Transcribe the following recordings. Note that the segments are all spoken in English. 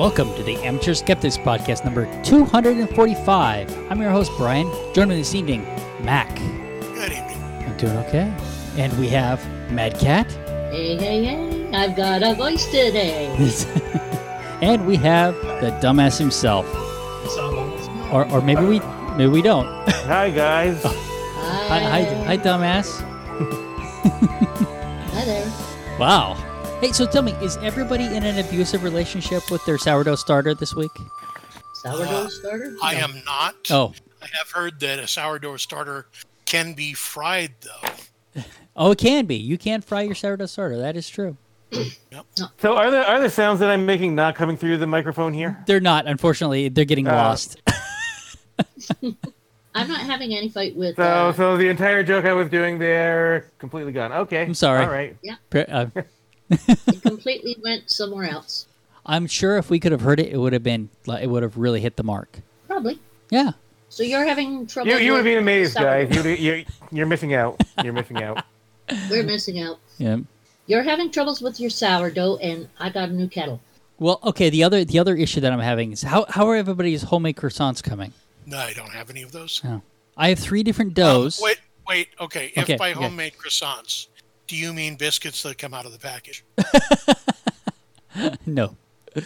Welcome to the Amateur Skeptics Podcast number 245. I'm your host, Brian. Joining me this evening, Mac. Good evening. I'm doing okay. And we have Mad Cat. Hey, hey, hey, I've got a voice today. and we have the dumbass himself. Or, or maybe we maybe we don't. Hi guys. Oh. Hi, hi, hi, dumbass. Hi there. Wow. Hey, so tell me, is everybody in an abusive relationship with their sourdough starter this week? Sourdough Uh, starter? I am not. Oh, I have heard that a sourdough starter can be fried, though. oh, it can be. You can fry your sourdough starter. That is true. Yep. So are the are the sounds that I'm making not coming through the microphone here? They're not. Unfortunately, they're getting Uh, lost. I'm not having any fight with. So uh, so the entire joke I was doing there completely gone. Okay. I'm sorry. All right. Pre- uh, it completely went somewhere else. I'm sure if we could have heard it, it would have been. like, It would have really hit the mark. Probably. Yeah. So you're having trouble. You you would have been amazed, sourdough. guys. You you're, you're missing out. You're missing out. We're missing out. Yeah. You're having troubles with your sourdough, and I got a new kettle. Well, okay. The other the other issue that I'm having is how how are everybody's homemade croissants coming? No, I don't have any of those. Oh. I have three different doughs. Um, wait, wait. Okay. If Okay, by okay. homemade croissants, do you mean biscuits that come out of the package? no, Okay,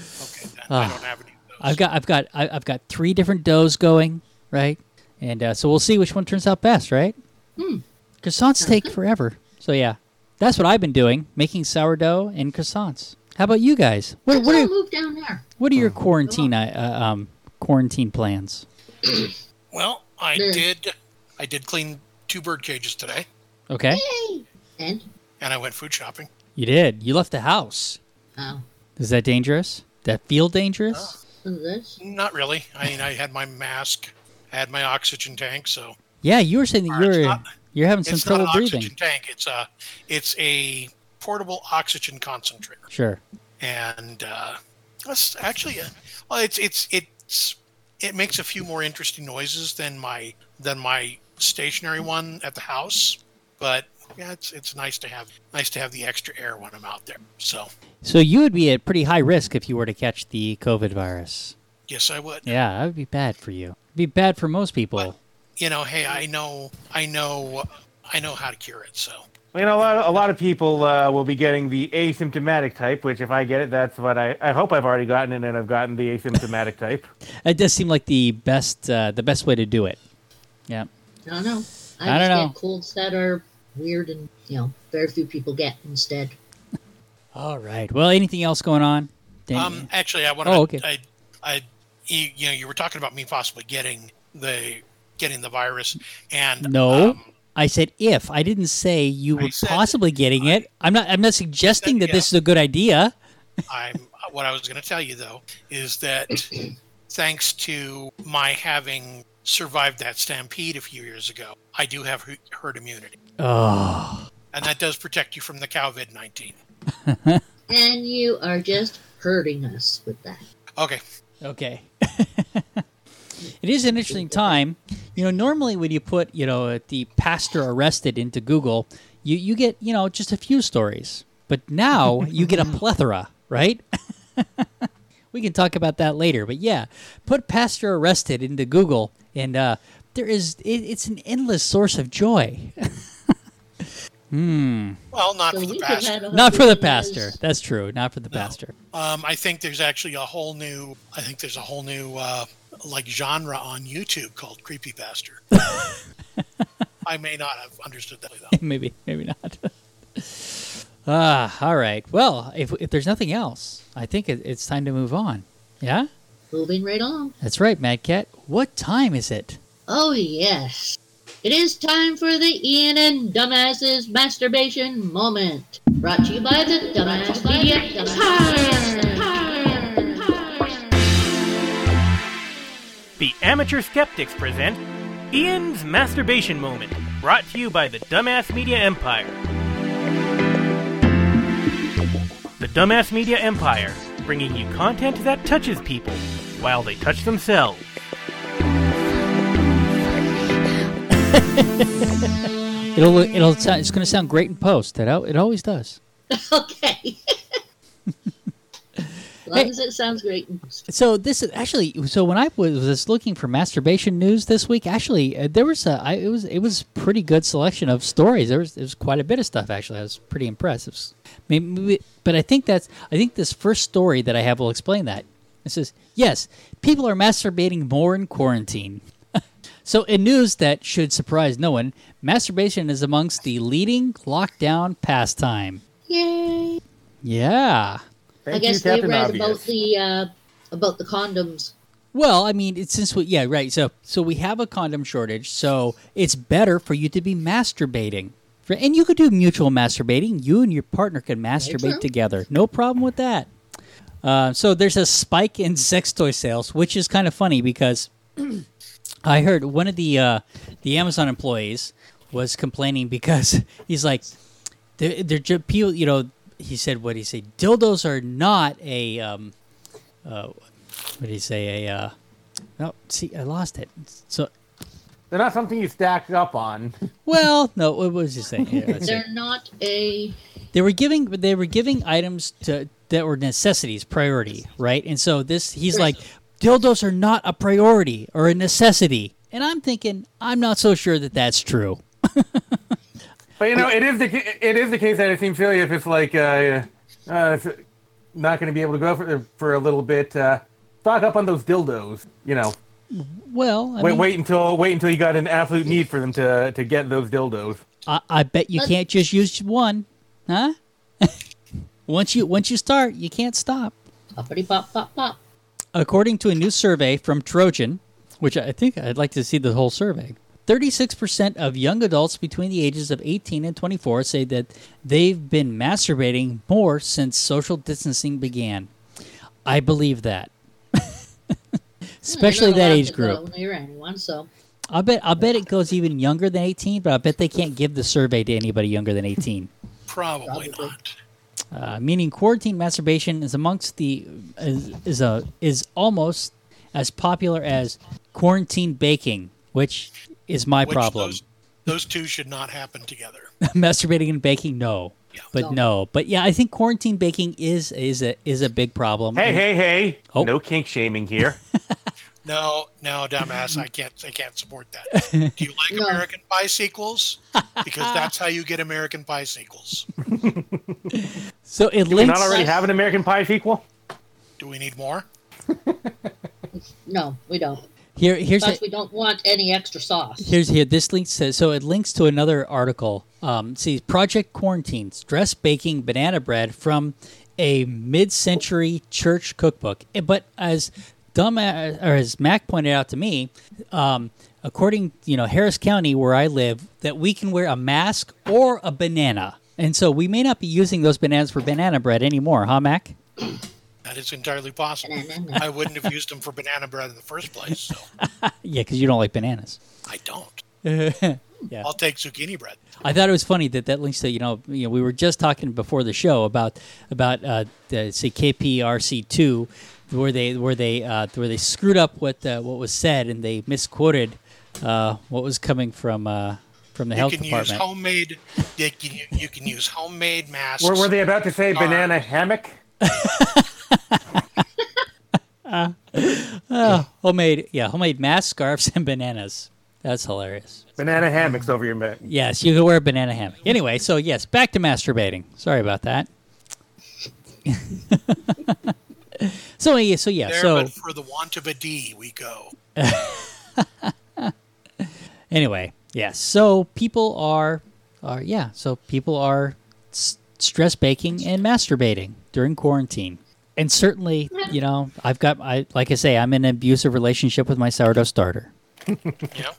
then Ah. I don't have any of those. I've got I've got I- I've got three different doughs going, right? And uh, so we'll see which one turns out best, right? Hmm. Croissants take forever, so yeah, that's what I've been doing, making sourdough and croissants. How about you guys? What, Let's what are move down there. what are your quarantine uh, um quarantine plans? Well, I did. I did clean two bird cages today, Okay, Yay! And and I went food shopping. you did. You left the house. oh, Is that dangerous? That feel dangerous? what's this? Not really. I mean, I had my mask, I had my oxygen tank, so Yeah, you were saying that you're not- you're having some trouble breathing. it's not trouble an breathing. oxygen tank. It's a it's a portable oxygen concentrator. Sure. and uh, that's actually a, well, it's it's it's it makes a few more interesting noises than my than my stationary one at the house, but yeah, it's it's nice to have nice to have the extra air when I'm out there. So So you would be at pretty high risk if you were to catch the COVID virus. yes, I would. Yeah, that would be bad for you. It'd be bad for most people. But- You know, hey, I know I know I know how to cure it. So You know, a lot of, a lot of people uh, will be getting the asymptomatic type, which if I get it, that's what I I hope I've already gotten it, and I've gotten the asymptomatic type. It does seem like the best uh, the best way to do it. Yeah. I don't know. I, I don't know. get colds that are weird and you know very few people get instead. All right. Well, anything else going on? Dan- um, actually, I want to. Oh, okay. I, I, you, you know, you were talking about me possibly getting the getting the virus, and no. um, I said if. I didn't say you I were said- possibly getting it. I'm not I'm not suggesting that this is a good idea. I'm what I was going to tell you though is that thanks to my having survived that stampede a few years ago, I do have herd immunity, Oh. and that does protect you from the COVID nineteen. And you are just hurting us with that. Okay, Okay. it is an interesting time. You know, normally when you put, you know, the pastor arrested into Google, you, you get, you know, just a few stories. But now you get a plethora, right? We can talk about that later. But yeah, put pastor arrested into Google, and uh, there is, it, it's an endless source of joy. hmm. well, not So for the we could have pastor. Not for the pastor. That's true. Not for the No. pastor. Um, I think there's actually a whole new. I think there's a whole new uh, like genre on YouTube called creepy pastor. I may not have understood that though. maybe, maybe not. Ah, all right. Well, if, if there's nothing else, I think it, it's time to move on. Yeah, Moving right on. that's right, Mad Cat. What time is it? Oh, yes. It is time for the Ian and Dumbasses masturbation moment. Brought to you by the Dumbass Media Empire. The Amateur Skeptics present Ian's Masturbation Moment, brought to you by the Dumbass Media Empire. Dumbass Media Empire, bringing you content that touches people while they touch themselves. It'll it'll sound, it's going to sound great in post. It al- it always does. okay. As long Hey. as it sounds great. So this is actually so when I was, was looking for masturbation news this week, actually uh, there was a I, it was it was pretty good selection of stories. There was there was quite a bit of stuff actually. I was pretty impressed. It was- maybe, maybe- but I think that's I think this first story that I have will explain that. It says yes, people are masturbating more in quarantine. so in news that should surprise no one, masturbation is amongst the leading lockdown pastime. Yay! Yeah. Thank I guess you, they Captain read Obvious. about the uh, about the condoms. Well, I mean, it's since we yeah right. So so we have a condom shortage, so it's better for you to be masturbating. For, and you could do mutual masturbating. You and your partner can masturbate together. No problem with that. Uh, so there's a spike in sex toy sales, which is kind of funny because I heard one of the uh, the Amazon employees was complaining because he's like, they're, they're people. You know, he said what he said. Dildos are not a um, uh, what did he say? A uh, no, see, I lost it. So, They're not something you stacked up on. well, no, what was you saying? Here, let's see. They're not a they were giving they were giving items to that were necessities priority, right? And so this he's like, dildos are not a priority or a necessity, and I'm thinking I'm not so sure that that's true. But you know, it is the it is the case that it seems silly if it's like uh, uh, it's not going to be able to go for for a little bit. Uh, stock up on those dildos. You know, Well, I wait mean, wait until wait until you got an absolute need for them to to get those dildos. I, I bet you can't just use one, huh? once you once you start, you can't stop. poppity pop pop pop. According to a new survey from Trojan, which I think I'd like to see the whole survey, 36% of young adults between the ages of 18 and 24 say that they've been masturbating more since social distancing began. I believe that. Especially You're that age to go group. anyone, so I bet I bet it goes even younger than 18, but I bet they can't give the survey to anybody younger than 18. Probably Probably. not. Uh, meaning quarantine masturbation is amongst the is is a is almost as popular as quarantine baking, which is my Which problem. Those, those two should not happen together. Masturbating and baking, no. Yeah. But No. no, but yeah, I think quarantine baking is is a is a big problem. Hey hey hey! Oh. No kink shaming here. No, no, dumbass, I can't. I can't support that. Do you like No. American Pie sequels? Because that's how you get American Pie sequels. So it Do we links. not already have an American Pie sequel? Do we need more? no, we don't. Here, here's Plus, a, we don't want any extra sauce. Here's here. This link says so. It links to another article. Um, see, Project Quarantine: Stress Baking Banana Bread from a mid-century church cookbook. Eh, But as dumb as, or as Mac pointed out to me, um, according you know Harris County, where I live, that we can wear a mask or a banana, and so we may not be using those bananas for banana bread anymore, huh, Mac? That is entirely possible. I wouldn't have used them for banana bread in the first place, so Yeah, because you don't like bananas. I don't. Yeah. I'll take zucchini bread. I thought it was funny that that links to you know you know we were just talking before the show about about uh, the say KPRC two where they where they uh, where they screwed up what uh, what was said and they misquoted uh, what was coming from uh, from the You health can use department. homemade. You can, you can use homemade masks. Were, were they about to say banana hammock? homemade yeah homemade masks, scarves, and bananas. That's hilarious. Banana hammocks over your back. Yes, you can wear a banana hammock. Anyway, so yes, back to masturbating. Sorry about that. so yeah, so yeah, There, so but for the want of a D, we go. anyway, yes. So people are, are yeah. So people are s- stress baking and masturbating during quarantine, and certainly, you know, I've got, I like I say, I'm in an abusive relationship with my sourdough starter. Yeah.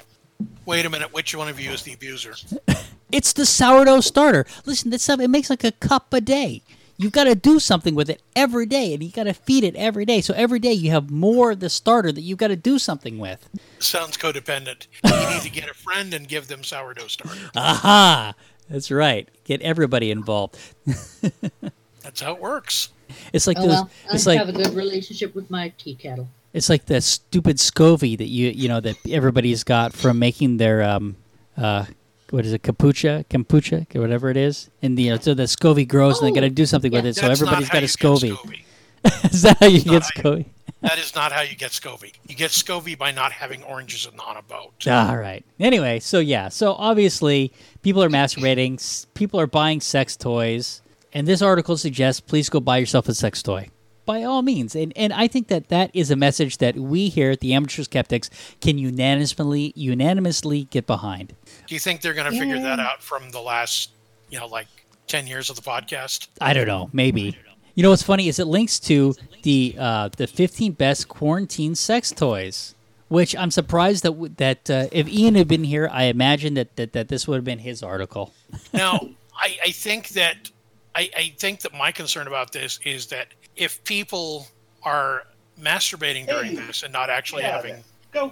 Wait a minute. Which one of you is the abuser? It's the sourdough starter. Listen, this stuff it makes like a cup a day. You've got to do something with it every day, and you got to feed it every day. So every day you have more of the starter that you've got to do something with. Sounds codependent. You need to get a friend and give them sourdough starter. Aha! That's right. Get everybody involved. That's how it works. It's like Oh those. well, I it's like have a good relationship with my tea kettle. It's like the stupid SCOVY that you you know that everybody's got from making their um uh what is it kombucha kombucha or whatever it is and you know so the SCOBY grows and they got to Oh, do something with it so everybody's got a SCOVY. Is that how you get SCOBY? That is not how you get SCOBY. You get SCOBY by not having oranges on a boat. All right. Anyway, so yeah, so obviously people are masturbating, people are buying sex toys, and this article suggests please go buy yourself a sex toy. By all means, and and I think that that is a message that we here at the Amateur Skeptics can unanimously unanimously get behind. Do you think they're going to figure that out from the last, you know, like 10 years of the podcast? I don't know, maybe. You know what's funny is it links to the uh, the 15 best quarantine sex toys, which I'm surprised that w- that uh, if Ian had been here, I imagine that that, that this would have been his article. Now, I, I think that I, I think that my concern about this is that if people are masturbating during this and not actually having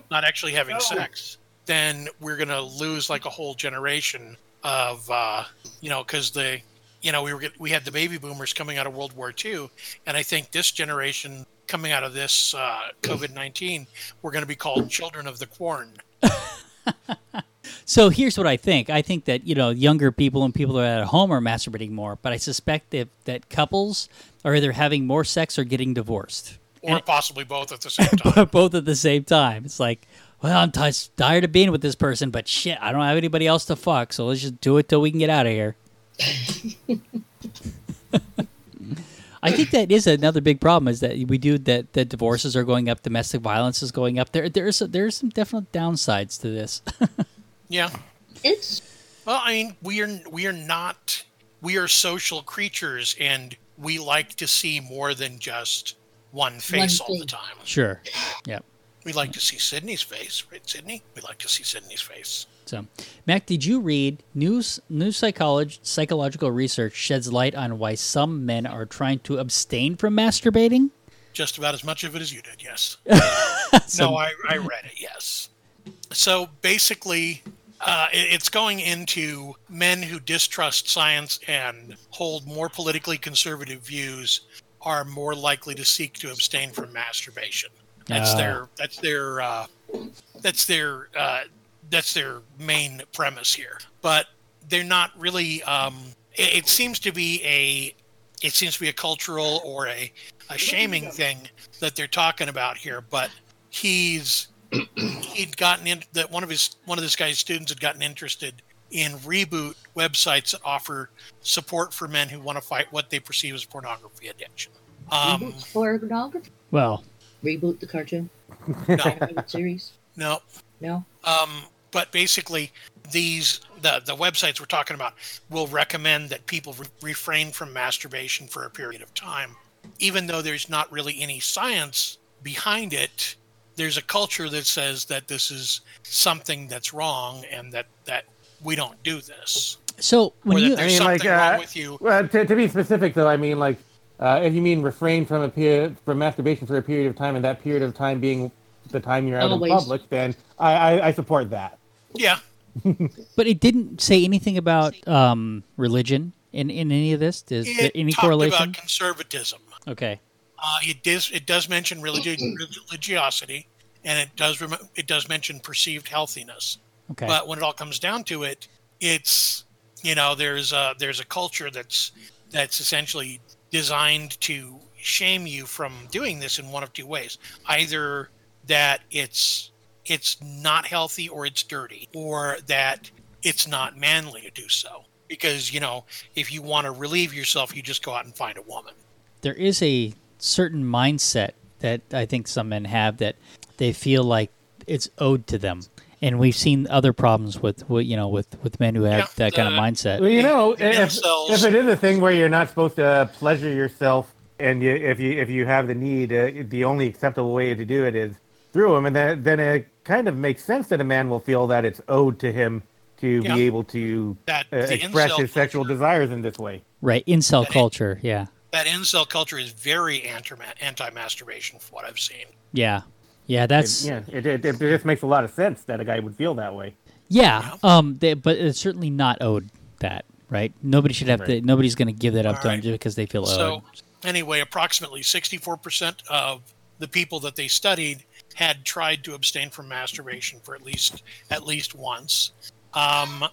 not actually having sex, then we're gonna lose like a whole generation of uh, you know because the you know we were we had the baby boomers coming out of World War II, and I think this generation coming out of this uh, COVID nineteen, we're going to be called children of the corn. So here's what I think. I think that you know younger people and people that are at home are masturbating more, but I suspect that that couples are either having more sex or getting divorced, Or possibly both at the same time. both at the same time. It's like, well, I'm t- tired of being with this person, but shit, I don't have anybody else to fuck, so let's just do it till we can get out of here. I think that is another big problem is that we do that that divorces are going up, domestic violence is going up. There there's there's some definite downsides to this. yeah. It's Well, I mean, we are we are not we are social creatures, and we like to see more than just one face all the time. sure. Yeah. We like to see Sydney's face, right, Sydney? We like to see Sydney's face. So, Mac, did you read news? New psychology, psychological research sheds light on why some men are trying to abstain from masturbating. Just about as much of it as you did, yes. So- no, I, I read it, yes. So basically, uh, it, it's going into men who distrust science and hold more politically conservative views are more likely to seek to abstain from masturbation. That's Ah. their that's their uh, that's their uh, that's their main premise here. But they're not really. Um, it, it seems to be a it seems to be a cultural or a, a shaming thing that they're talking about here. But he's he'd gotten in that one of his one of this guy's students had gotten interested in reboot websites that offer support for men who want to fight what they perceive as pornography addiction. Um, pornography. Well, Reboot the cartoon no, series. no. No. Um, but basically, these the the websites we're talking about will recommend that people re- refrain from masturbation for a period of time, even though there's not really any science behind it. There's a culture that says that this is something that's wrong and that that we don't do this, so or when that you there's I mean, like, something wrong uh, with you. Well, to, to be specific, though, I mean, like, uh, if you mean refrain from a period from masturbation for a period of time, and that period of time being the time you're out Always. in public, then I, I, I support that. Yeah, but it didn't say anything about um, religion in, in any of this. Is there it any talked correlation? about conservatism. Okay. Uh, it does it does mention religi- religiosity, and it does rem- it does mention perceived healthiness. Okay. But when it all comes down to it, it's you know there's a there's a culture that's that's essentially designed to shame you from doing this in one of two ways: either that it's it's not healthy or it's dirty, or that it's not manly to do so. Because you know, if you want to relieve yourself, you just go out and find a woman. there is a certain mindset that I think some men have that they feel like it's owed to them. And we've seen other problems with, with you know, with, with men who have Yeah, that kind of mindset. Well, you know, if, if it is a thing where you're not supposed to pleasure yourself, and you, if you if you have the need, uh, the only acceptable way to do it is through him, and then then it kind of makes sense that a man will feel that it's owed to him to Yeah. be able to That uh, express his sexual culture- desires in this way. Right. Incel That it- culture. Yeah. that incel culture is very anti anti-masturbation from what I've seen. Yeah. Yeah. That's, It, yeah, it, it, it just makes a lot of sense that a guy would feel that way. Yeah, um, they, but it's certainly not owed that, right? Nobody should have to. Nobody's going to give that up to them Alright. just because they feel So owed. anyway, approximately 64% of the people that they studied had tried to abstain from masturbation for at least at least once. Um,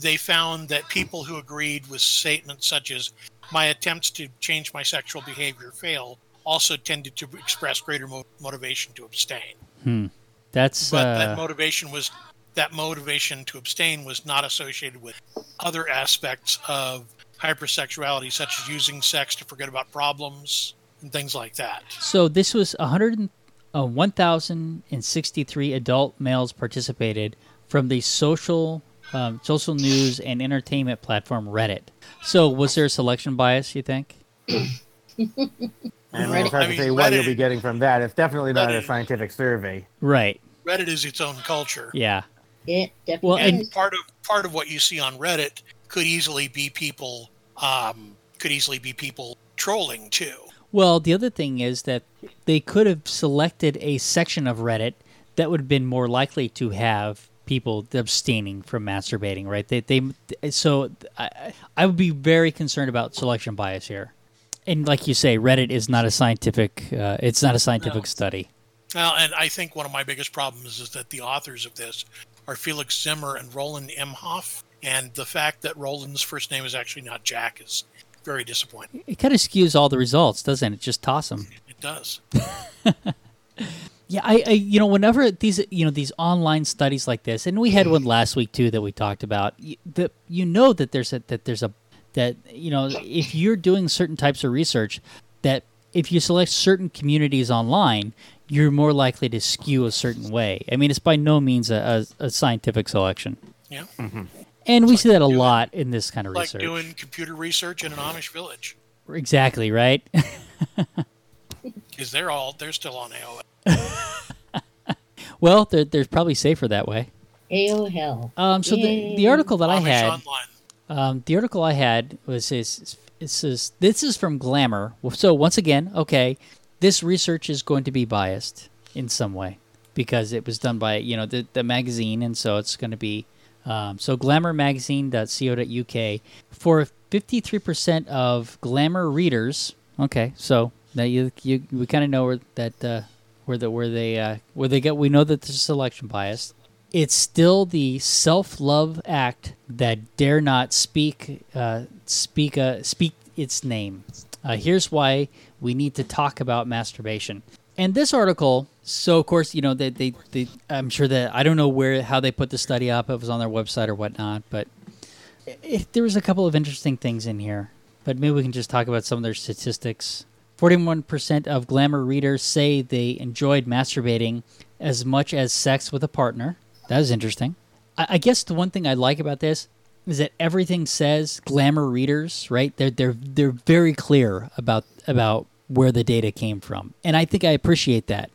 they found that people who agreed with statements such as "my attempts to change my sexual behavior fail" also tended to express greater mo- motivation to abstain. That's But uh, that motivation was that motivation to abstain was not associated with other aspects of hypersexuality, such as using sex to forget about problems and things like that. So this was 100, uh, 1,063 adult males participated from the social um, social news and entertainment platform Reddit. So was there a selection bias? You think? And Reddit- it's hard I to say what you'll be getting from that. It's definitely not a scientific survey. Right. Reddit is its own culture. Yeah. It definitely Well, and- is. part of part of what you see on Reddit could easily be people um, could easily be people trolling too. Well, the other thing is that they could have selected a section of Reddit that would have been more likely to have people abstaining from masturbating, right? They, they so I, I would be very concerned about selection bias here. And like you say, Reddit is not a scientific. Uh, it's not a scientific No. study. Well, and I think one of my biggest problems is that the authors of this are Felix Zimmer and Roland Imhoff, and the fact that Roland's first name is actually not Jack is very disappointing. It kind of skews all the results, doesn't it? Just toss them. It does. Yeah, I, I, you know, whenever these, you know, these online studies like this, and we had one last week too that we talked about. y- That you know that there's a that there's a that you know if you're doing certain types of research, that if you select certain communities online, you're more likely to skew a certain way. I mean, it's by no means a, a, a scientific selection, Yeah, and we see that a doing- lot in this kind of like research. doing computer research in an Amish village Exactly right. because they're all they're still on AOL. well, they're, they're probably safer that way. Oh hell. Um, so the, the article that I had. online. Um, the article I had was is it says this is from Glamour. So once again, okay, this research is going to be biased in some way because it was done by you know the the magazine, and so it's going to be um, so glamourmagazine.co.uk for fifty three percent of Glamour readers. Okay, so now you you we kind of know where that uh, where the where they uh, where they get we know that there's selection bias it's still the self-love act that dare not speak uh, speak uh, speak its name. Uh, here's why we need to talk about masturbation. And this article, so of course, you know, they, they, they I'm sure that I don't know where how they put the study up. It was on their website or whatnot, but it, there was a couple of interesting things in here. But maybe we can just talk about some of their statistics. 41% of Glamour readers say they enjoyed masturbating as much as sex with a partner. That is interesting. I, I guess the one thing I like about this is that everything says Glamour readers, right? They're they're they're very clear about about where the data came from, and I think I appreciate that.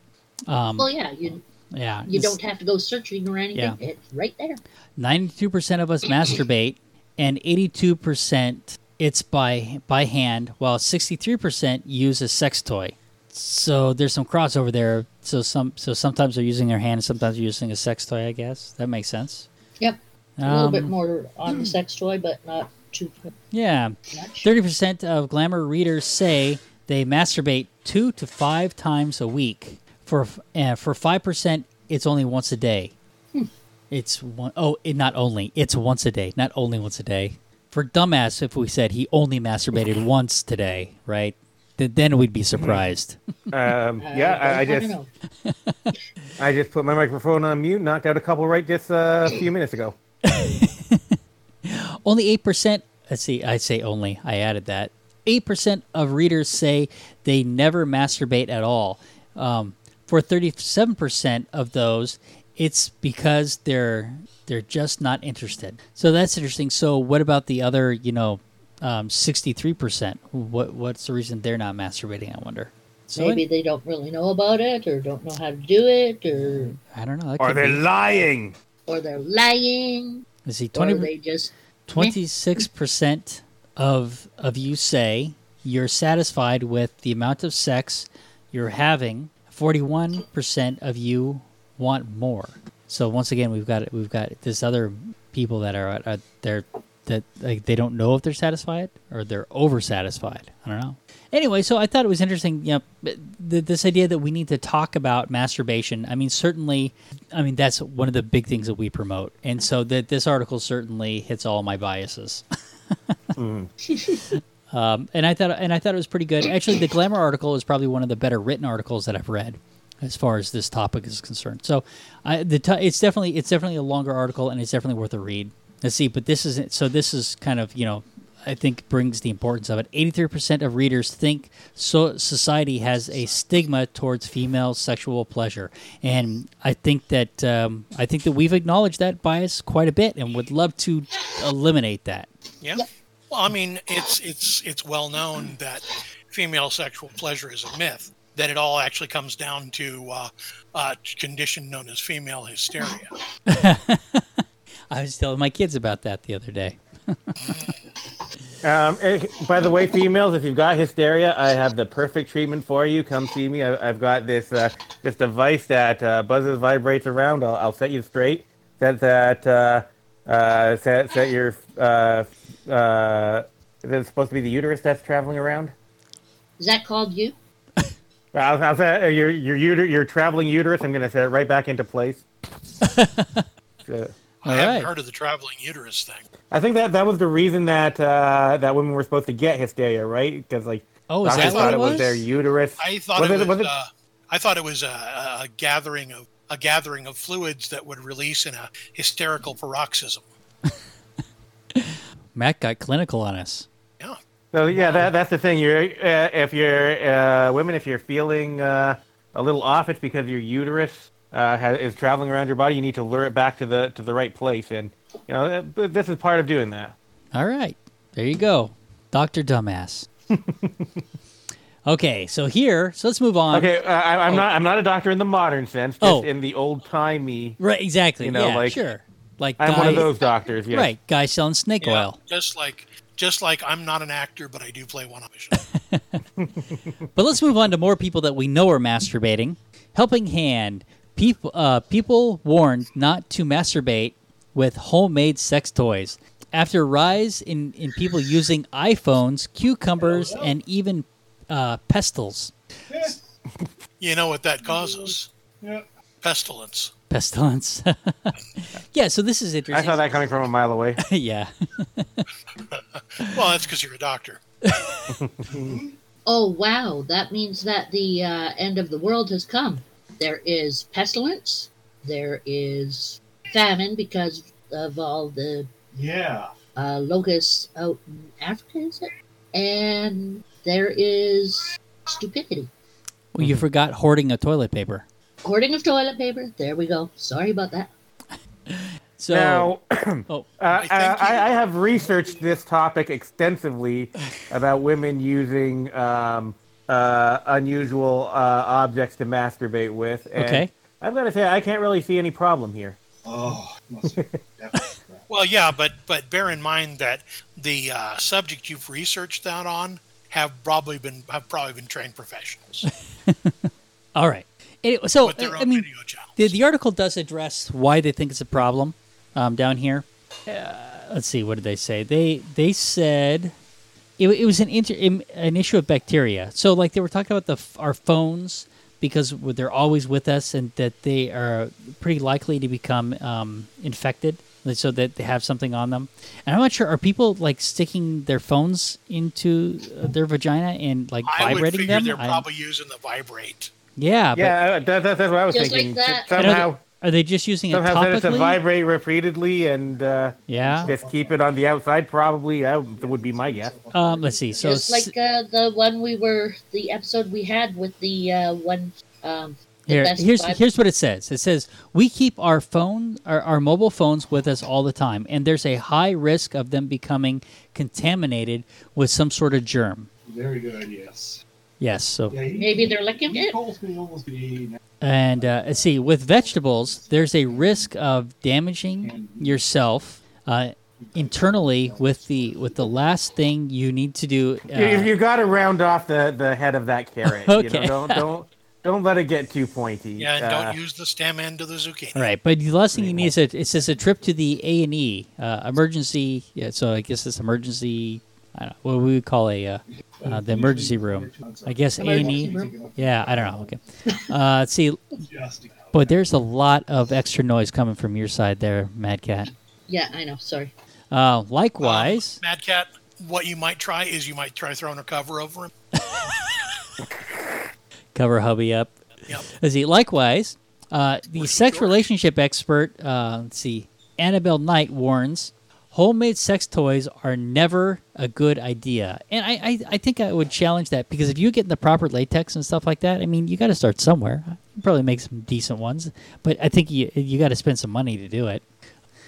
Um, Well, yeah, you yeah, you don't have to go searching or anything. Yeah. It's right there. 92% of us masturbate and 82% it's by by hand while 63% use a sex toy so there's some crossover there. So some so sometimes they're using their hand sometimes they're using a sex toy i guess. That makes sense. Yep. A little bit Um, more on the sex toy, but not too yeah. 30% of glamour readers say they masturbate two to five times a week. For uh, for 5% it's only once a day. It's one oh it not only it's once a day not only once a day. For dumbass if we said he only masturbated once today right then we'd be surprised Um, yeah, I, I just. I just put my microphone on mute, knocked out a couple right just uh, a few minutes ago. only 8% let's see i say only i added that 8% of readers say they never masturbate at all um, for 37% of those it's because they're they're just not interested so that's interesting so what about the other you know um, 63% what what's the reason they're not masturbating i wonder so Maybe they don't really know about it, or don't know how to do it, or i don't know that Or they're be. lying. or they're lying, Is he see or 20 they just Twenty-six percent of of you say you're satisfied with the amount of sex you're having. Forty-one percent of you want more. So once again, we've got we've got this other people that are uh, they're that like they don't know if they're satisfied or they're oversatisfied. I don't know. Anyway, so I thought it was interesting. You know, th- this idea that we need to talk about masturbation. I mean, certainly, I mean that's one of the big things that we promote, and so that this article certainly hits all my biases. Um, and I thought and I thought it was pretty good. Actually, the Glamour article is probably one of the better written articles that I've read as far as this topic is concerned. So, I, the t- it's definitely it's definitely a longer article and it's definitely worth a read. Let's see, but this is so this is kind of you know I think brings the importance of it. Eighty three percent of readers think so society has a stigma towards female sexual pleasure, and I think that um, I think that we've acknowledged that bias quite a bit, and would love to eliminate that. Yeah. Well, I mean, it's it's it's well known that female sexual pleasure is a myth. That it all actually comes down to uh, a condition known as female hysteria. I was telling my kids about that the other day. Um, eh, by the way, females, if you've got hysteria, I have the perfect treatment for you. Come see me. I, I've got this uh, this device that uh, buzzes, vibrates around. I'll, I'll set you straight. Set that. Uh, uh, set set your. Uh, uh, is it supposed to be the uterus that's traveling around? Is that called you? I'll, I'll set uh, your your uter- your traveling uterus. I'm going to set it right back into place. So- I All haven't heard of the traveling uterus thing. I think that that was the reason that uh, that women were supposed to get hysteria, right? Because like Oh, is doctors that thought what it it was was? their uterus. I thought Was it, it- was. was it- uh, I thought it was a, a gathering of a gathering of fluids that would release in a hysterical paroxysm. Matt got clinical on us. Yeah. So yeah, that, that's the thing. You're uh, if you're uh, women, if you're feeling uh, a little off, it's because your uterus uh, has, is traveling around your body. You need to lure it back to the to the right place, and you know uh, this is part of doing that. All right. There you go. Dr. Dumbass. okay, so here, so let's move on. Okay, uh, I, I'm not I'm not a doctor in the modern sense, just Oh. in the old timey. Right, exactly. You know, yeah, like, sure. Like I'm one of those doctors. Yes. Right, guy selling snake Yeah, oil. Just like just like I'm not an actor, but I do play one on vision. But let's move on to more people that we know are masturbating. Helping Hand. People, uh, people warned not to masturbate with homemade sex toys. After a rise in, in people using iPhones, cucumbers, and even uh, pestles. You know what that causes? Pestilence. Pestilence. yeah, so this is interesting. I saw that coming from a mile away. yeah. Well, that's because you're a doctor. Oh wow, that means that the uh, end of the world has come. There is pestilence. There is famine because of all the Yeah. uh, locusts out in Africa, is it? And there is stupidity. Well, you forgot hoarding of toilet paper. Hoarding of toilet paper. There we go. Sorry about that. So, now, oh, Uh, I, you- I, I have researched this topic extensively about women using um, uh, unusual uh, objects to masturbate with. And Okay. I've got to say, I can't really see any problem here. Oh, must be definitely crap. Well, yeah, but but bear in mind that the uh, subject you've researched that on have probably been have probably been trained professionals all right. Anyway, so, with their I mean, video. The, the article does address why they think it's a problem um, down here. Uh, let's see, what did they say? They they said it, it was an inter, an issue of bacteria. So like they were talking about the our phones because they're always with us and that they are pretty likely to become um, infected. So that they have something on them, and I'm not sure. Are people like sticking their phones into uh, their vagina and like I would vibrating figure them? they're I'm- probably using the vibrate. yeah, yeah, that, that, that's what I was Just like thinking. that. Somehow, that- are they just using it topically? somehow set it to vibrate repeatedly and uh, Yeah. just keep it on the outside. Probably that would be my guess. Um, let's see. So Just like uh, the one we were, the episode we had with the uh, one. Um, the here, here's vibe- here's what it says. It says we keep our phone, our, our mobile phones, with us all the time, and there's a high risk of them becoming contaminated with some sort of germ. Very good idea. Yes. Yes. So Yeah, he, Maybe they're licking he it. calls me almost the and uh, let's see, with vegetables, there's a risk of damaging yourself uh, internally with the with the last thing you need to do. Uh, you, you got to round off the, the head of that carrot. You Okay. know, don't don't don't let it get too pointy. Yeah, and Uh, don't use the stem end of the zucchini. Right, but the last thing you need is a, it says a trip to the A and E uh, emergency. Yeah, so I guess it's emergency. I don't know, what we would call a uh, uh, the emergency room. I guess A and E. Yeah, I don't know. Okay, uh, let's see. Just But there's a lot of extra noise coming from your side there, Mad Cat. Yeah, I know. Sorry. Uh, likewise, Mad Cat, what you might try is you might try throwing a cover over him. Cover hubby up. Yep. Let's see. Likewise, uh, the sex George. relationship expert, uh, let's see, Annabelle Knight warns homemade sex toys are never a good idea. And I, I, I think I would challenge that because if you get the proper latex and stuff like that, I mean, you got to start somewhere. You probably make some decent ones, but I think you you got to spend some money to do it.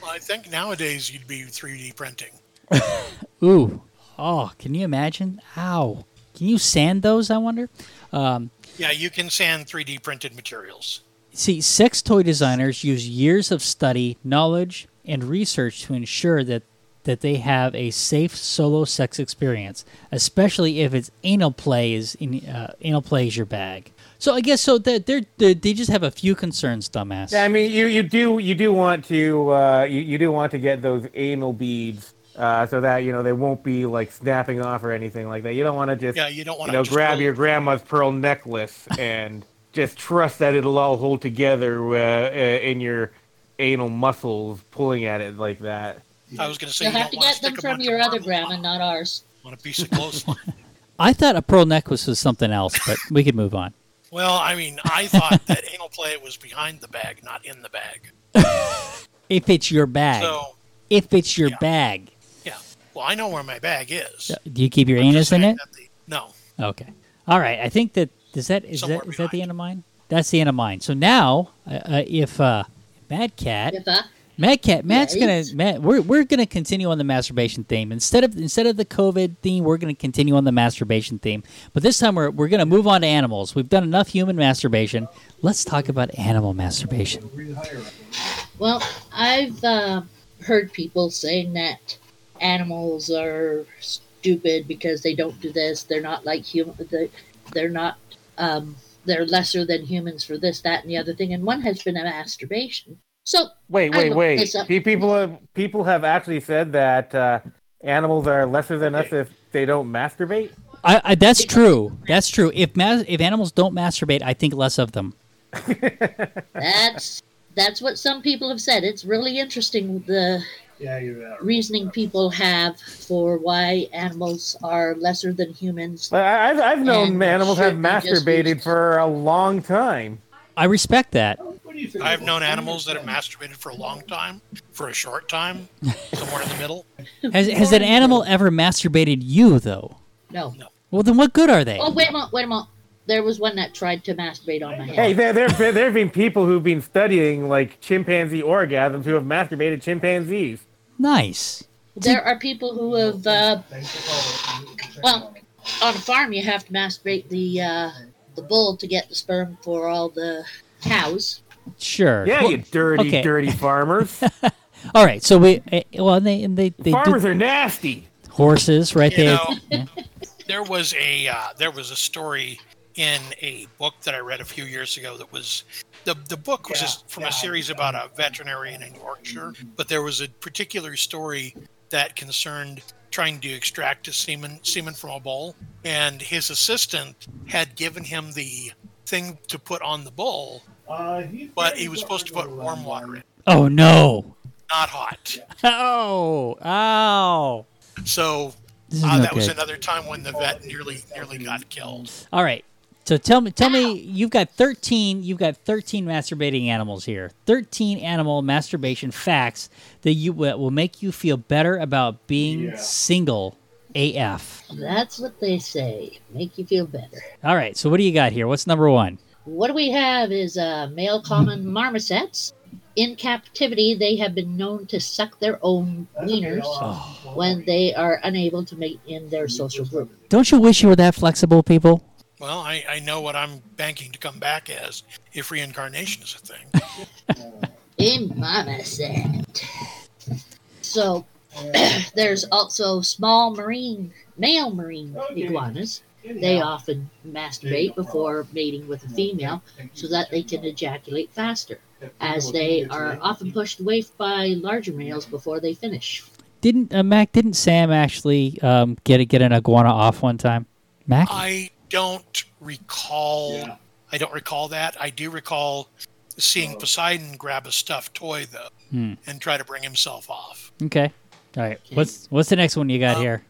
Well, I think nowadays you'd be 3D printing. Ooh, oh, can you imagine? Ow, can you sand those? I wonder. Um, Yeah, you can sand 3D printed materials. See, sex toy designers use years of study, knowledge, and research to ensure that that they have a safe solo sex experience, especially if it's anal play is in uh, anal play is your bag. So I guess so that they're, they they just have a few concerns, dumbass. Yeah, I mean, you, you do you do want to uh, you, you do want to get those anal beads uh, so that you know they won't be like snapping off or anything like that. You don't want to just Yeah, you don't you want know to grab your grandma's pearl necklace and just trust that it'll all hold together uh, uh, in your anal muscles pulling at it like that. I was going to say You'll you have to get them from your other grandma, on- not ours. on a piece of clothesline. I thought a pearl necklace was something else, but we could move on. well, I mean, I thought that anal play was behind the bag, not in the bag. If it's your bag, So, if it's your Yeah. bag, yeah. Well, I know where my bag is. do you keep your I'm anus in it? the- no. Okay. All right. I think that is that is Somewhere that is that the end of mine? That's the end of mine. So now, uh, uh, if uh, Mad Cat, uh, Mad Cat, Matt's Yes. gonna, Matt, we're we're gonna continue on the masturbation theme instead of instead of the COVID theme, we're gonna continue on the masturbation theme. But this time we're we're gonna move on to animals. We've done enough human masturbation. Let's talk about animal masturbation. well, I've uh, heard people saying that animals are stupid because they don't do this. They're not like human. They, they're not. Um, they're lesser than humans for this, that, and the other thing. And one has been a masturbation. So Wait, wait, wait. this up. Pe- People have people have actually said that uh, animals are lesser than us if they don't masturbate. I, I that's true. That's true. If mas- if animals don't masturbate, I think less of them. that's that's what some people have said. It's really interesting the Yeah, you're right. reasoning people have for why animals are lesser than humans. I- I've I've known And animals have should be just masturbated for a long time. I respect that. What do you think? I've known animals that have masturbated for a long time, for a short time, somewhere in the middle. Has has an animal ever masturbated you though? No. Well, then what good are they? Oh wait a moment, wait a moment. There was one that tried to masturbate on my head. Hey, there there there have been people who've been studying like chimpanzee orgasms who have masturbated chimpanzees. Nice. There are people who have uh, Thanks for calling. well on a farm you have to masturbate the uh, the bull to get the sperm for all the cows. Sure. Yeah, Well, you dirty, okay. dirty farmers. All right. So we eh, well they and they they farmers do are nasty. horses right You there. know, there was a uh, there was a story in a book that I read a few years ago that was the the book was Yeah, just from yeah, a series about a veterinarian in Yorkshire, but there was a particular story that concerned trying to extract a semen semen from a bull, and his assistant had given him the thing to put on the bull, Uh, but he was supposed to put warm water in, Oh no. not hot. Oh. Ow. So uh, no that was another time when the vet nearly nearly got killed. All right. So tell me, tell me, you've got thirteen, you've got thirteen masturbating animals here. Thirteen animal masturbation facts that you that will make you feel better about being Yeah. single. AF. That's what they say. Make you feel better. All right. So what do you got here? What's number one? What do we have is uh, male common marmosets. In captivity, they have been known to suck their own wieners when they are unable to mate in their social group. Don't you wish you were that flexible, people? Well, I, I know what I'm banking to come back as if reincarnation is a thing. A marmoset. So, there's also small marine, male marine iguanas. They often masturbate before mating with a female so that they can ejaculate faster, as they are often pushed away by larger males before they finish. Didn't uh, Mac? Didn't Sam actually um, get a, get an iguana off one time? Mac? I don't recall. Yeah. I don't recall that. I do recall seeing Poseidon grab a stuffed toy though Hmm. and try to bring himself off. Okay. All right. What's what's the next one you got Um, here?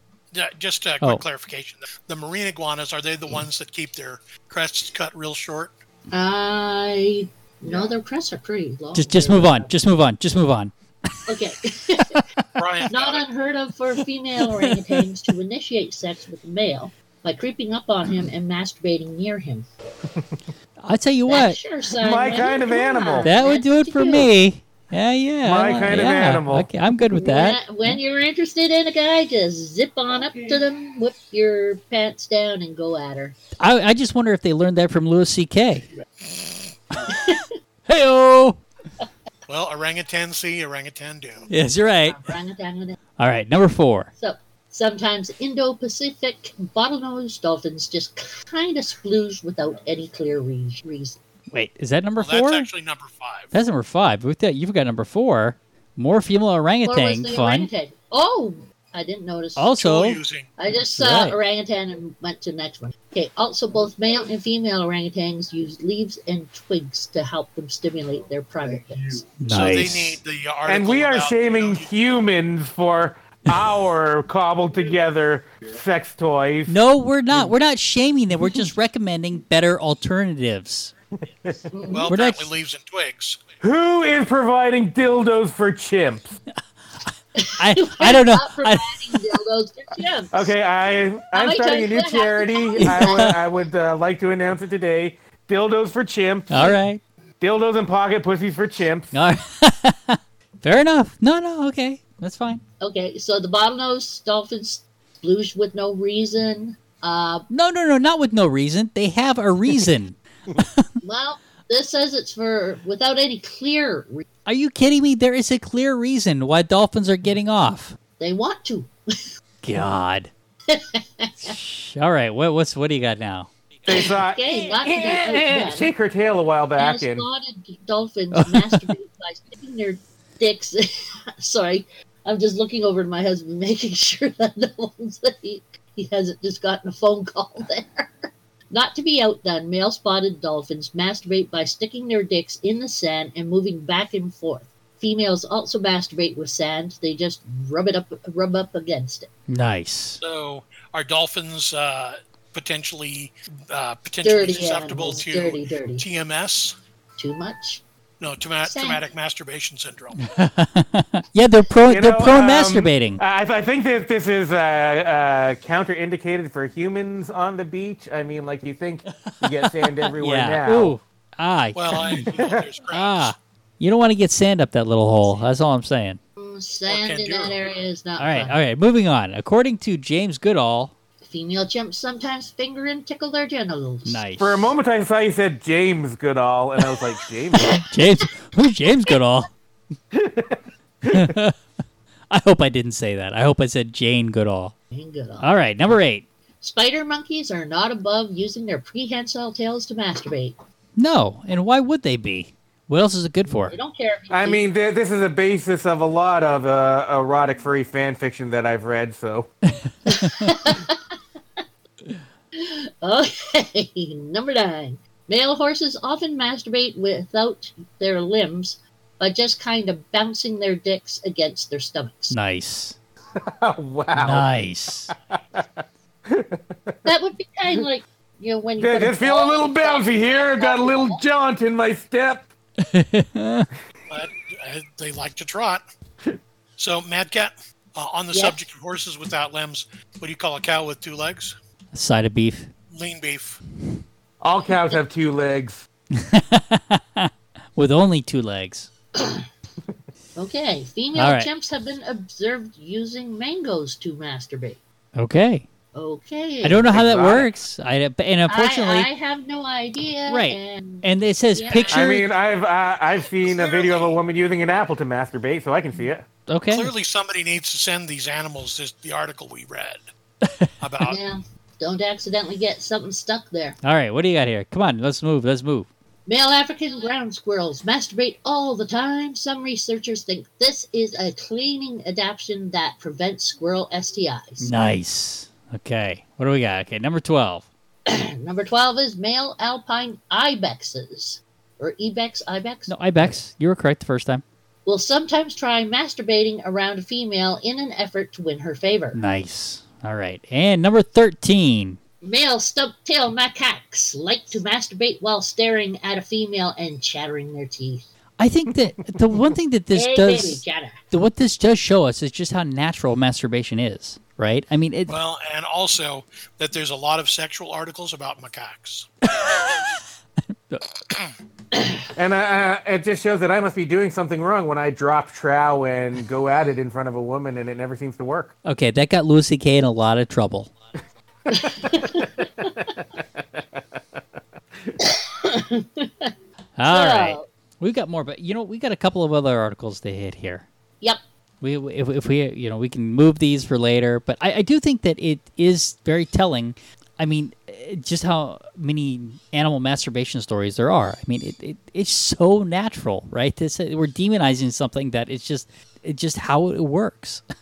Just a quick Oh. clarification. The marine iguanas are they the ones that keep their crests cut real short? I know their crests are pretty long. Just just move on. Just move on. Just move on. Okay. Brian, Not unheard of for female orangutans to initiate sex with a male by creeping up on him and masturbating near him. I'll tell you what. sure sounds My like kind of animal. That would do it for you me. Yeah, yeah. My I like- kind of animal. Okay, I'm good with that. When, when you're interested in a guy, just zip on up to them, whip your pants down, and go at her. I, I just wonder if they learned that from Louis C.K. Heyo. Well, orangutan see, orangutan do. Yes, you're right. Orangutan. All right, number four. So sometimes Indo-Pacific bottlenose dolphins just kind of splooge without any clear re- reason. Wait, is that number Well, four? that's actually number five. That's number five. With that, you've got number four. More female Or orangutan the fun. orangutan? Oh, I didn't notice. Also, I just saw Right. orangutan and went to the next one. Okay. Also, both male and female orangutans use leaves and twigs to help them stimulate their private bits. So they nice. need the article. And we are shaming humans for our cobbled together sex toys. no, we're not. We're not shaming them. We're just recommending better alternatives. well, we're not- leaves and twigs. Who is providing dildos for chimps? I I don't know. Not I, providing dildos for chimps. Okay, I I'm many starting a new do I have to charity. I would I would uh, like to announce it today. Dildos for chimps. all right. Dildos and pocket pussies for chimps. All right. Fair enough. No, no. Okay, that's fine. Okay, so the bottlenose dolphins splooge with no reason. Uh, No, no, no. Not with no reason. They have a reason. well, this says it's for without any clear reason. Are you kidding me? There is a clear reason why dolphins are getting off. They want to. God. Shh. All right. What what's what do you got now? They thought Okay, not to be shake her tail a while back and and spotted dolphins masturbate by sticking their dicks. Sorry, I'm just looking over to my husband, making sure that knows that he, he hasn't just gotten a phone call there. Not to be outdone, male spotted dolphins masturbate by sticking their dicks in the sand and moving back and forth. Females also masturbate with sand. They just rub it up, rub up against it. Nice. So are dolphins uh, potentially uh, potentially Dirty susceptible animals, to dirty, dirty. TMS? Too much. No, trauma- traumatic masturbation syndrome. Yeah, they're pro. You they're know, pro um, masturbating. I, I think that this is uh, uh, counterindicated for humans on the beach. I mean, like you think you get sand everywhere yeah. now. Ooh. Ah. Well, I, you know, ah. You don't want to get sand up that little hole. That's all I'm saying. Sand in that area is not All right. fun. All right. Moving on. According to James Goodall. Female chimps sometimes finger and tickle their genitals. Nice. For a moment, I thought you said James Goodall, and I was like, James. James. Who's James Goodall? I hope I didn't say that. I hope I said Jane Goodall. Jane good on. All right. Number eight. Spider monkeys are not above using their prehensile tails to masturbate. No. And why would they be? What else is it good for? They don't care. I mean, th- this is a basis of a lot of uh, erotic furry fan fiction that I've read. So Okay, number nine. Male horses often masturbate without their limbs by just kind of bouncing their dicks against their stomachs. Nice. wow. Nice. That would be kind of like, you know, when you. Yeah, put feel a little bouncy here. I've got a little jaunt in my step. but uh, they like to trot. So, Mad Cat, uh, on the Yes. subject of horses without limbs, what do you call a cow with two legs? A side of beef. Lean beef. All cows have two legs. With only two legs. Okay, female All right. chimps have been observed using mangoes to masturbate. Okay. Okay. I don't know how that works. I and unfortunately, I, I have no idea. Right. And and it says Yeah. picture. I mean, I've uh, I've seen a video of a woman using an apple to masturbate, so I can see it. okay. Clearly, somebody needs to send these animals this, the article we read about. yeah, don't accidentally get something stuck there. All right. What do you got here? Come on. Let's move. Let's move. Male African ground squirrels masturbate all the time. Some researchers think this is a cleaning adaptation that prevents squirrel STIs. Nice. Okay. What do we got? Okay. Number twelve. Number 12 is male alpine ibexes, or ibex, ibex, No, ibex. You were correct the first time. will sometimes try masturbating around a female in an effort to win her favor. Nice. All right. And number 13. Male stump-tailed macaques like to masturbate while staring at a female and chattering their teeth. I think that the one thing that this hey, does, chatter. the, what this does show us is just how natural masturbation is, right? I mean, it, Well, and also that there's a lot of sexual articles about macaques. And uh, uh, it just shows that I must be doing something wrong when I drop trow and go at it in front of a woman, and it never seems to work. okay, that got Louis C.K. in a lot of trouble. All right. So, We've got more, but you know, we got a couple of other articles to hit here. Yep. We, if, if we, you know, we can move these for later, but I, I do think that it is very telling. I mean, just how many animal masturbation stories there are. I mean, it, it it's so natural, right? This uh, we're demonizing something that it's just, it's just how it works.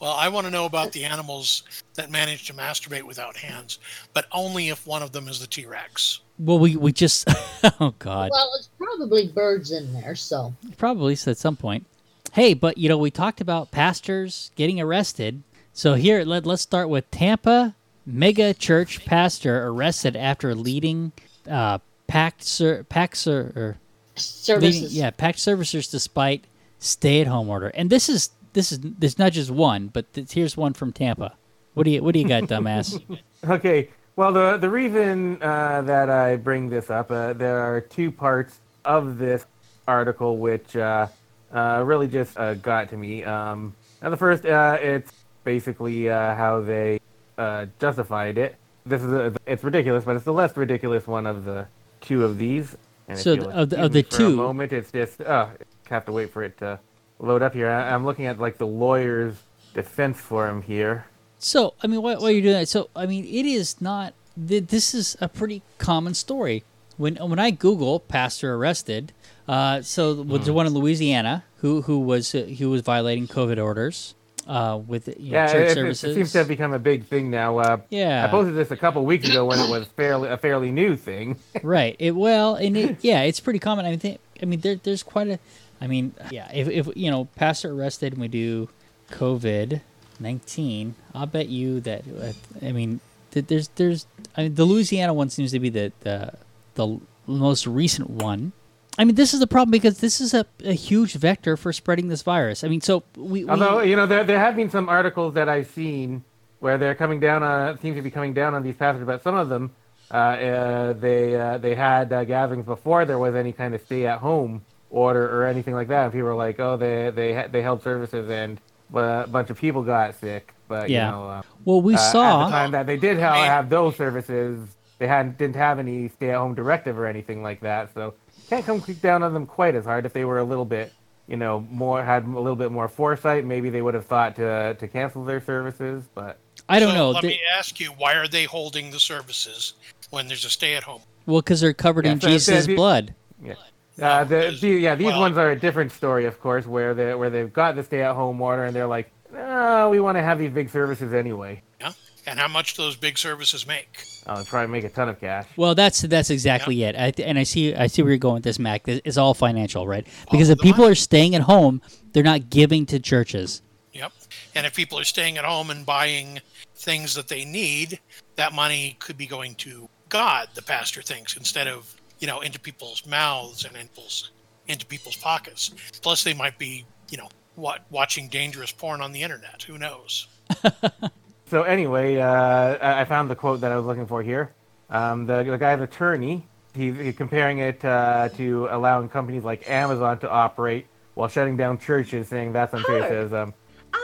Well, I want to know about the animals that manage to masturbate without hands, but only if one of them is the T Rex. well, we we just, oh God, well, it's probably birds in there, so probably so at some point. Hey, but you know, we talked about pastors getting arrested. So here, let, let's start with Tampa mega church pastor arrested after leading uh, packed ser- packed ser- or leading, services. yeah packed servicers despite stay-at-home order. And this is this is there's not just one, but th- here's one from Tampa. What do you what do you got, dumbass? Okay. Well, the the reason uh, that I bring this up, uh, there are two parts of this article which uh, uh, really just uh, got to me. Um, now, the first, uh, it's basically uh, how they uh, justified it. This is a, it's ridiculous, but it's the less ridiculous one of the two of these. And So of the- of the for two- a moment, it's just uh, have to wait for it to load up here. I, I'm looking at like the lawyer's defense forum here. So, I mean, why, why are you doing that? So, I mean, it is not. th- This is a pretty common story. When when I Google pastor arrested, uh, so was the one in Louisiana who who was uh, who was violating COVID orders uh, with you know, Yeah, church it, it- it seems to have become a big thing now. Uh, Yeah. I posted this a couple weeks ago when it was fairly a fairly new thing. right. It well, and it, yeah, it's pretty common. I think. I mean, there, there's quite a. I mean, yeah. If, if you know, pastor arrested, and we do COVID nineteen, I'll bet you that. uh, I mean, there's there's. I mean, the Louisiana one seems to be the the the most recent one. I mean, this is the problem because this is a, a huge vector for spreading this virus. I mean, so we, we Although you know there there have been some articles that I've seen where they're coming down on seem to be coming down on these pastors, but some of them uh, uh, they uh, they had uh, gatherings before there was any kind of stay at home order or anything like that. And people were like, oh, they they they held services and a bunch of people got sick. But Yeah. you know, uh, well we uh, at the time that they did have, have those services, they hadn't didn't have any stay-at-home directive or anything like that. So can't come down on them quite as hard. If they were a little bit, you know, more had a little bit more foresight, maybe they would have thought to to cancel their services. But I don't So know. Let They- me ask you, why are they holding the services when there's a stay-at-home? well, because they're covered Yeah, in so Jesus' it's- blood. yeah. Uh, the, the, yeah, these well- ones are a different story, of course, where they where they've got the stay-at-home order and they're like, no, we want to have these big services anyway. Yeah, and how much do those big services make? Uh, try and make a ton of cash. Well, that's that's exactly it. I, th- and I see I see where you're going with this, Mac. It's all financial, right? Because All if people money. are staying at home, they're not giving to churches. Yep. And if people are staying at home and buying things that they need, that money could be going to God, the pastor thinks, instead of, you know, into people's mouths and into people's, into people's pockets. Plus, they might be, you know, what, watching dangerous porn on the internet. Who knows? So anyway, uh, I found the quote that I was looking for here. Um, the, the guy's attorney, he's, he's comparing it uh, to allowing companies like Amazon to operate while shutting down churches, saying that's unfair. He says, um,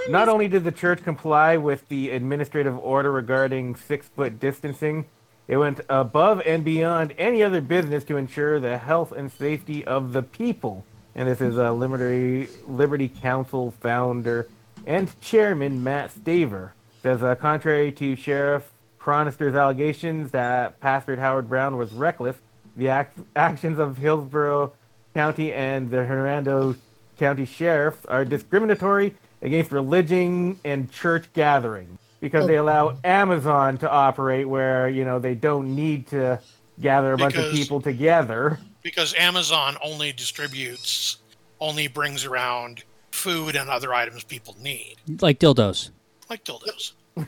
not only did the church comply with the administrative order regarding six-foot distancing, it went above and beyond any other business to ensure the health and safety of the people. And this is uh, Liberty, Liberty Counsel founder and chairman Matt Staver. Says, uh, contrary to Sheriff Chronister's allegations that Pastor Howard-Browne was reckless, the act- actions of Hillsborough County and the Hernando County sheriffs are discriminatory against religion and church gatherings because they allow Amazon to operate where you know they don't need to gather a bunch of people together. Because Amazon only distributes, only brings around food and other items people need, Like dildos. Like dildos.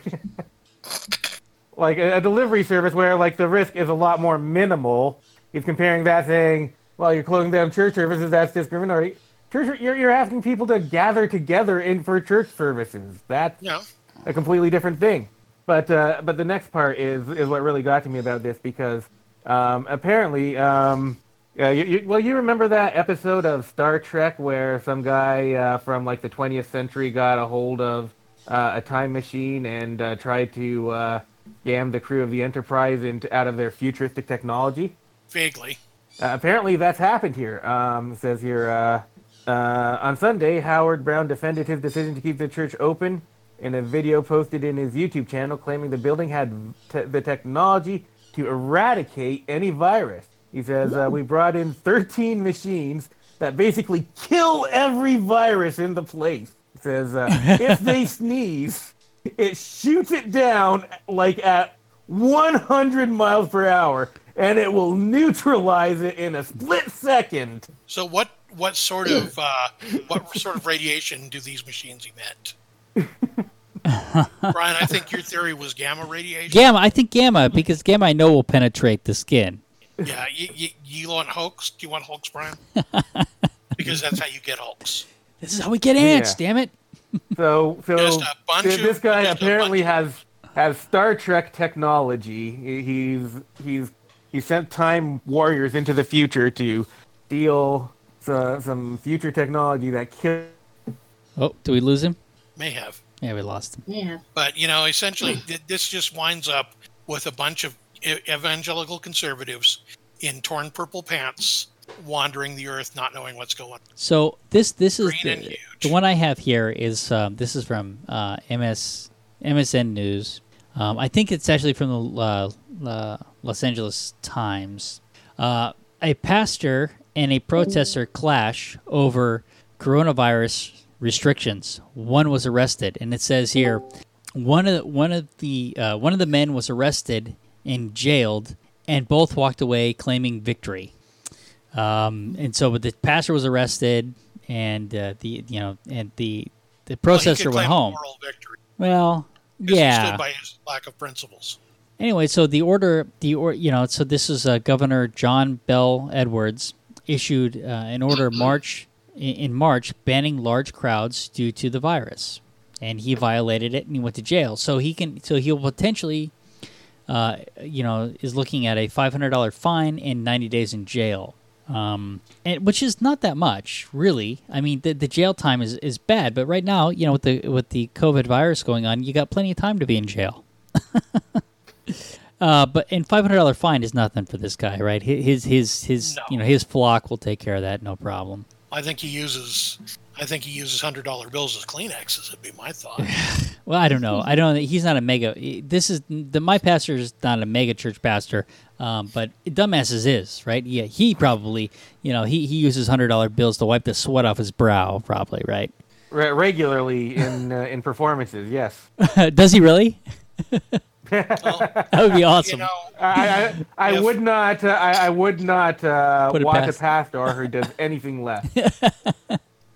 like a, a delivery service where like the risk is a lot more minimal. He's comparing that, saying, "Well, you're closing down church services. That's discriminatory." Church, you're, you're asking people to gather together in for church services. That's Yeah. a completely different thing. But uh, but the next part is is what really got to me about this because um, apparently, um, uh, you, you, well, you remember that episode of Star Trek where some guy uh, from like the 20th century got a hold of uh, a time machine and uh, tried to uh, scam the crew of the Enterprise into out of their futuristic technology. Vaguely. Uh, apparently, that's happened here. Um, it says here uh, uh, on Sunday, Howard-Browne defended his decision to keep the church open in a video posted in his YouTube channel, claiming the building had te- the technology to eradicate any virus. He says, uh, "We brought in 13 machines that basically kill every virus in the place." He says, uh, "If they sneeze, it shoots it down like at 100 miles per hour, and it will neutralize it in a split second. So what what sort of uh, what sort of radiation do these machines emit? Brian, I think your theory was gamma radiation. Gamma, I think gamma because gamma I know will penetrate the skin. Yeah, you, you, you want hoax? Do you want hoax, Brian? because that's how you get hoax. This is how we get oh, ants. Yeah. Damn it! So, so bunch th- this guy apparently has has Star Trek technology. He's he's he sent time warriors into the future to steal so, some future technology that kills. Oh, do we lose him? May have. Yeah, we lost him. Yeah. But you know, essentially, th- this just winds up with a bunch of evangelical conservatives in torn purple pants wandering the earth, not knowing what's going. on. So this this is the, the one I have here is um, this is from uh, MS MSN News. Um, I think it's actually from the uh, uh, Los Angeles Times. Uh, a pastor and a protester clash over coronavirus restrictions. One was arrested, and it says here one of the, one of the uh, one of the men was arrested and jailed, and both walked away claiming victory. Um, and so but the pastor was arrested, and uh, the you know, and the the Well, he could went home. Well, yeah. stood by his lack of principles. Anyway, so the order, the or you know, so this is uh, Governor John Bell Edwards issued uh, an order March in, in March banning large crowds due to the virus, and he violated it and he went to jail. So he can, so he'll potentially, uh, you know, is looking at a five hundred dollar fine and ninety days in jail. Um, and which is not that much, really. I mean, the, the jail time is, is bad, but right now, you know, with the with the COVID virus going on, you got plenty of time to be in jail. Uh, but and five hundred dollar fine is nothing for this guy, right? His his his No. you know his flock will take care of that, no problem. I think he uses. I think he uses hundred dollar bills as Kleenexes. Would be my thought. Well, I don't know. I don't. He's not a mega. This is the my pastor is not a mega church pastor, um, but dumbasses is right. Yeah, he probably you know he he uses hundred dollar bills to wipe the sweat off his brow, probably right. Re- regularly in uh, in performances. Yes, Does he really? That would be you awesome. know, I I, I If- would not uh, I, I would not uh, Put it watch past- a pastor who does anything less.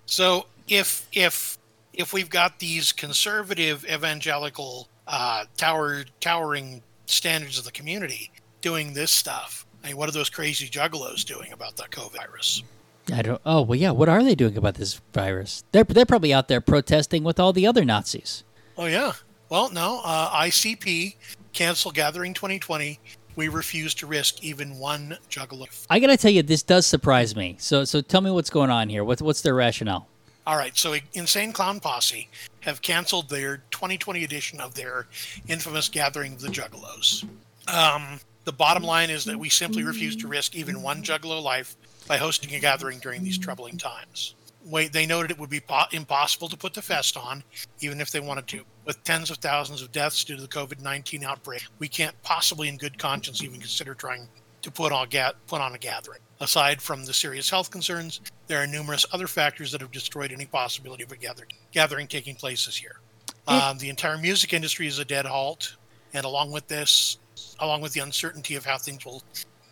So if if if we've got these conservative evangelical uh, tower towering standards of the community doing this stuff, I mean, what are those crazy juggalos doing about the COVID virus? I don't. Oh well, yeah. What are they doing about this virus? They're they're probably out there protesting with all the other Nazis. Oh yeah. Well, no. Uh, ICP cancel Gathering 2020. We refuse to risk even one juggalo. I gotta tell you, this does surprise me. So so tell me what's going on here. What's what's their rationale? All right, so Insane Clown Posse have canceled their 2020 edition of their infamous Gathering of the Juggalos. Um, the bottom line is that we simply refuse to risk even one Juggalo life by hosting a gathering during these troubling times. Wait, they noted it would be po- impossible to put the fest on, even if they wanted to. With tens of thousands of deaths due to the COVID 19 outbreak, we can't possibly, in good conscience, even consider trying to put on, ga- put on a gathering. Aside from the serious health concerns, there are numerous other factors that have destroyed any possibility of a gather- gathering taking place this year. Um, the entire music industry is a dead halt, and along with this, along with the uncertainty of how things will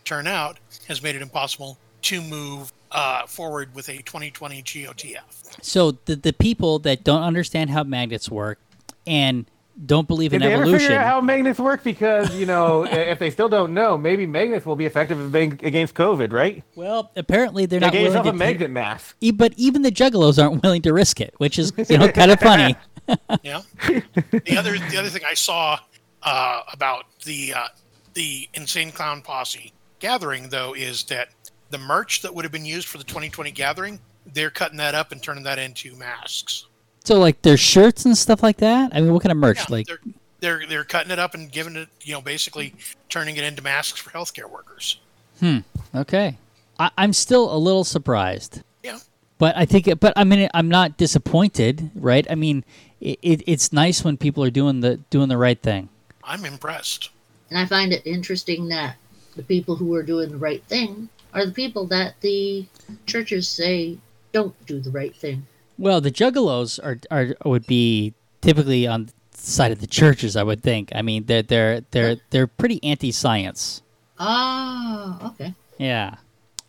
turn out, has made it impossible to move uh, forward with a 2020 GOTF. So the the people that don't understand how magnets work and don't believe in Did they ever evolution. figure out how magnets work? Because you know, if they still don't know, maybe magnets will be effective against COVID, right? well, apparently they're They not gave willing to. a magnet mask. E- but even the juggalos aren't willing to risk it, which is you know kind of funny. Yeah. the other the other thing I saw uh, about the uh, the Insane Clown Posse gathering though is that the merch that would have been used for the 2020 gathering, they're cutting that up and turning that into masks. So like their shirts and stuff like that. I mean, what kind of merch? Yeah, like they're they're they're cutting it up and giving it, you know, basically turning it into masks for healthcare workers. Hmm. Okay, I, I'm still a little surprised. Yeah. But I think, it, but I mean, I'm not disappointed, right? I mean, it, it, it's nice when people are doing the doing the right thing. I'm impressed. And I find it interesting that the people who are doing the right thing are the people that the churches say don't do the right thing. Well, the juggalos are, are would be typically on the side of the churches, I would think. I mean, they're they're they're they're pretty anti-science. Ah, okay. Yeah,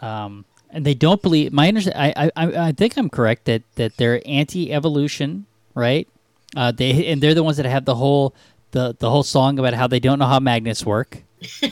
um, and they don't believe. My under, I, I I think I'm correct that that they're anti-evolution, right? Uh, they and they're the ones that have the whole the the whole song about how they don't know how magnets work.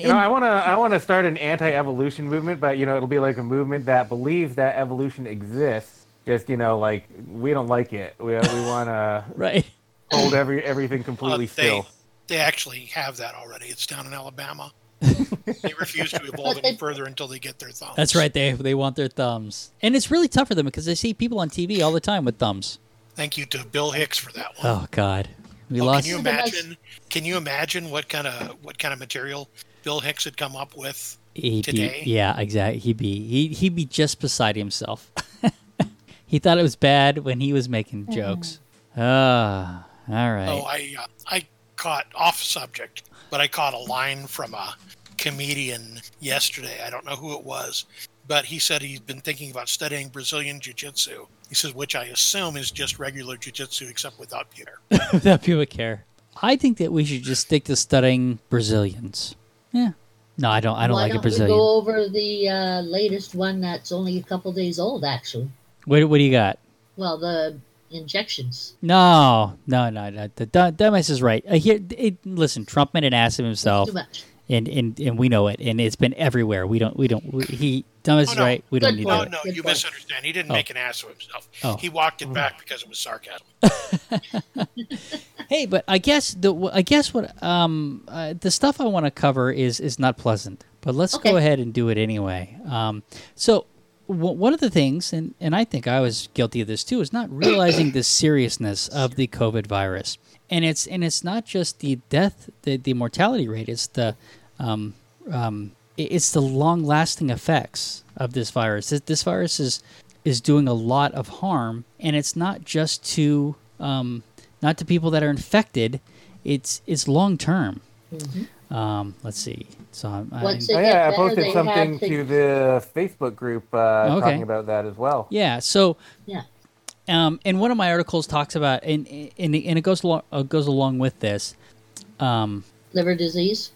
You know, I want to I want to start an anti-evolution movement, but you know, it'll be like a movement that believes that evolution exists. Just you know, like we don't like it. We we want to Right. hold every everything Uh, completely they still. they actually have that already. It's down in Alabama. they refuse to evolve any further until they get their thumbs. That's right. They they want their thumbs, and it's really tough for them because they see people on TV all the time with thumbs. Thank you to Bill Hicks for that one. Oh God, we Oh, lost. Can you imagine? Can you imagine what kind of what kind of material Bill Hicks had come up with? He'd today? Be, yeah, exactly. He'd be he he'd be just beside himself. he thought it was bad when he was making jokes. Ah, all right. Oh, I uh, I caught off subject, but I caught a line from a comedian yesterday. I don't know who it was, but he said he's been thinking about studying Brazilian jiu-jitsu. He says, which I assume is just regular jiu-jitsu except without Peter. Without pubic hair. I think that we should just stick to studying Brazilians. Yeah. No, I don't. I don't Why like don't a Brazilian. we go over the uh, latest one that's only a couple days old, actually? What What do you got? Well, the injections. No, no, no, no. The Dum- Dumbass is right. Uh, here, it, listen, Trump made an ass of himself, Too much. And, and and we know it, and it's been everywhere. We don't. We don't. We, he Dumbass Oh, is no. right. We don't Good need No, to. no, Good you point. misunderstand. He didn't Oh. make an ass of himself. Oh. He walked it back because it was sarcasm. Hey, but I guess the I guess what um uh, the stuff I want to cover is is not pleasant, but let's go ahead and do it anyway. Um, so w- one of the things, and and I think I was guilty of this too, is not realizing the seriousness of the COVID virus, and it's and it's not just the death, the the mortality rate, it's the um um it's the long lasting effects of this virus. This, this virus is is doing a lot of harm, and it's not just to um, not to people that are infected. It's it's long term. Um, let's see. So I'm, I, Once Oh, yeah, I posted something to- to the Facebook group uh, Okay. talking about that as well. yeah. So Yeah. um, and one of my articles talks about and and, and it goes along uh, goes along with this. Um, Liver disease.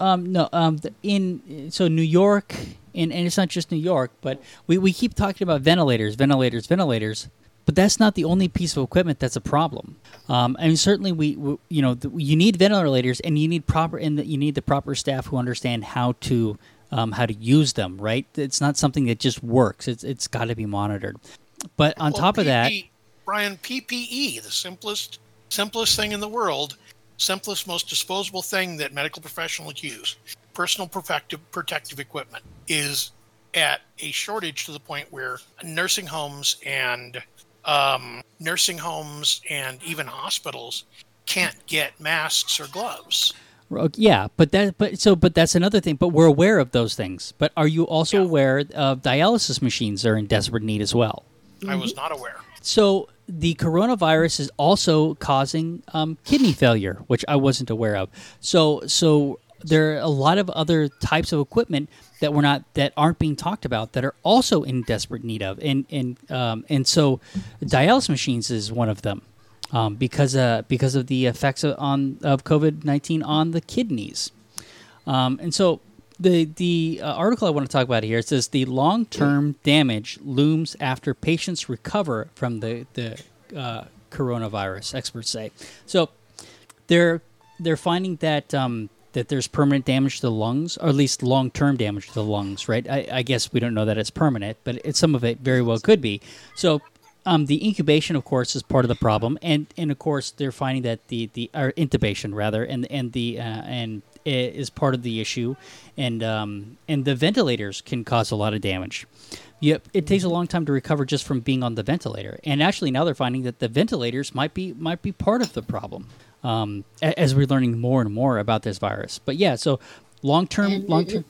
Um, no, um, in so New York, and, and it's not just New York, but we, we keep talking about ventilators, ventilators, ventilators, but that's not the only piece of equipment that's a problem. Um, I mean, certainly we, we you know, the, you need ventilators, and you need proper, and you need the proper staff who understand how to um, how to use them. Right? It's not something that just works. It's it's got to be monitored. But on Well, top of that, Brian, PPE, the simplest, simplest thing in the world, simplest, most disposable thing that medical professionals use, personal protective protective equipment, is at a shortage to the point where nursing homes and um, nursing homes and even hospitals can't get masks or gloves. Yeah, but that but so but that's another thing. But we're aware of those things. But are you also Yeah. aware of dialysis machines are in desperate need as well? I was not aware. So the coronavirus is also causing um, kidney failure, which I wasn't aware of. So so there are a lot of other types of equipment that we're not that aren't being talked about that are also in desperate need of, and and um, and so dialysis machines is one of them um, because uh, because of the effects of, on of COVID nineteen on the kidneys. Um, and so the the uh, article I want to talk about here says the long term damage looms after patients recover from the the uh, coronavirus. Experts say so. they're they're finding that um, that there's permanent damage to the lungs, or at least long term damage to the lungs. Right? I, I guess we don't know that it's permanent, but it, some of it very well could be. So. Um, the incubation, of course, is part of the problem, and, and of course they're finding that the the or intubation rather, and and the uh, and is part of the issue, and um, and the ventilators can cause a lot of damage. Yep, it takes a long time to recover just from being on the ventilator, and actually now they're finding that the ventilators might be might be part of the problem. Um, as we're learning more and more about this virus, but yeah, so long term, long term.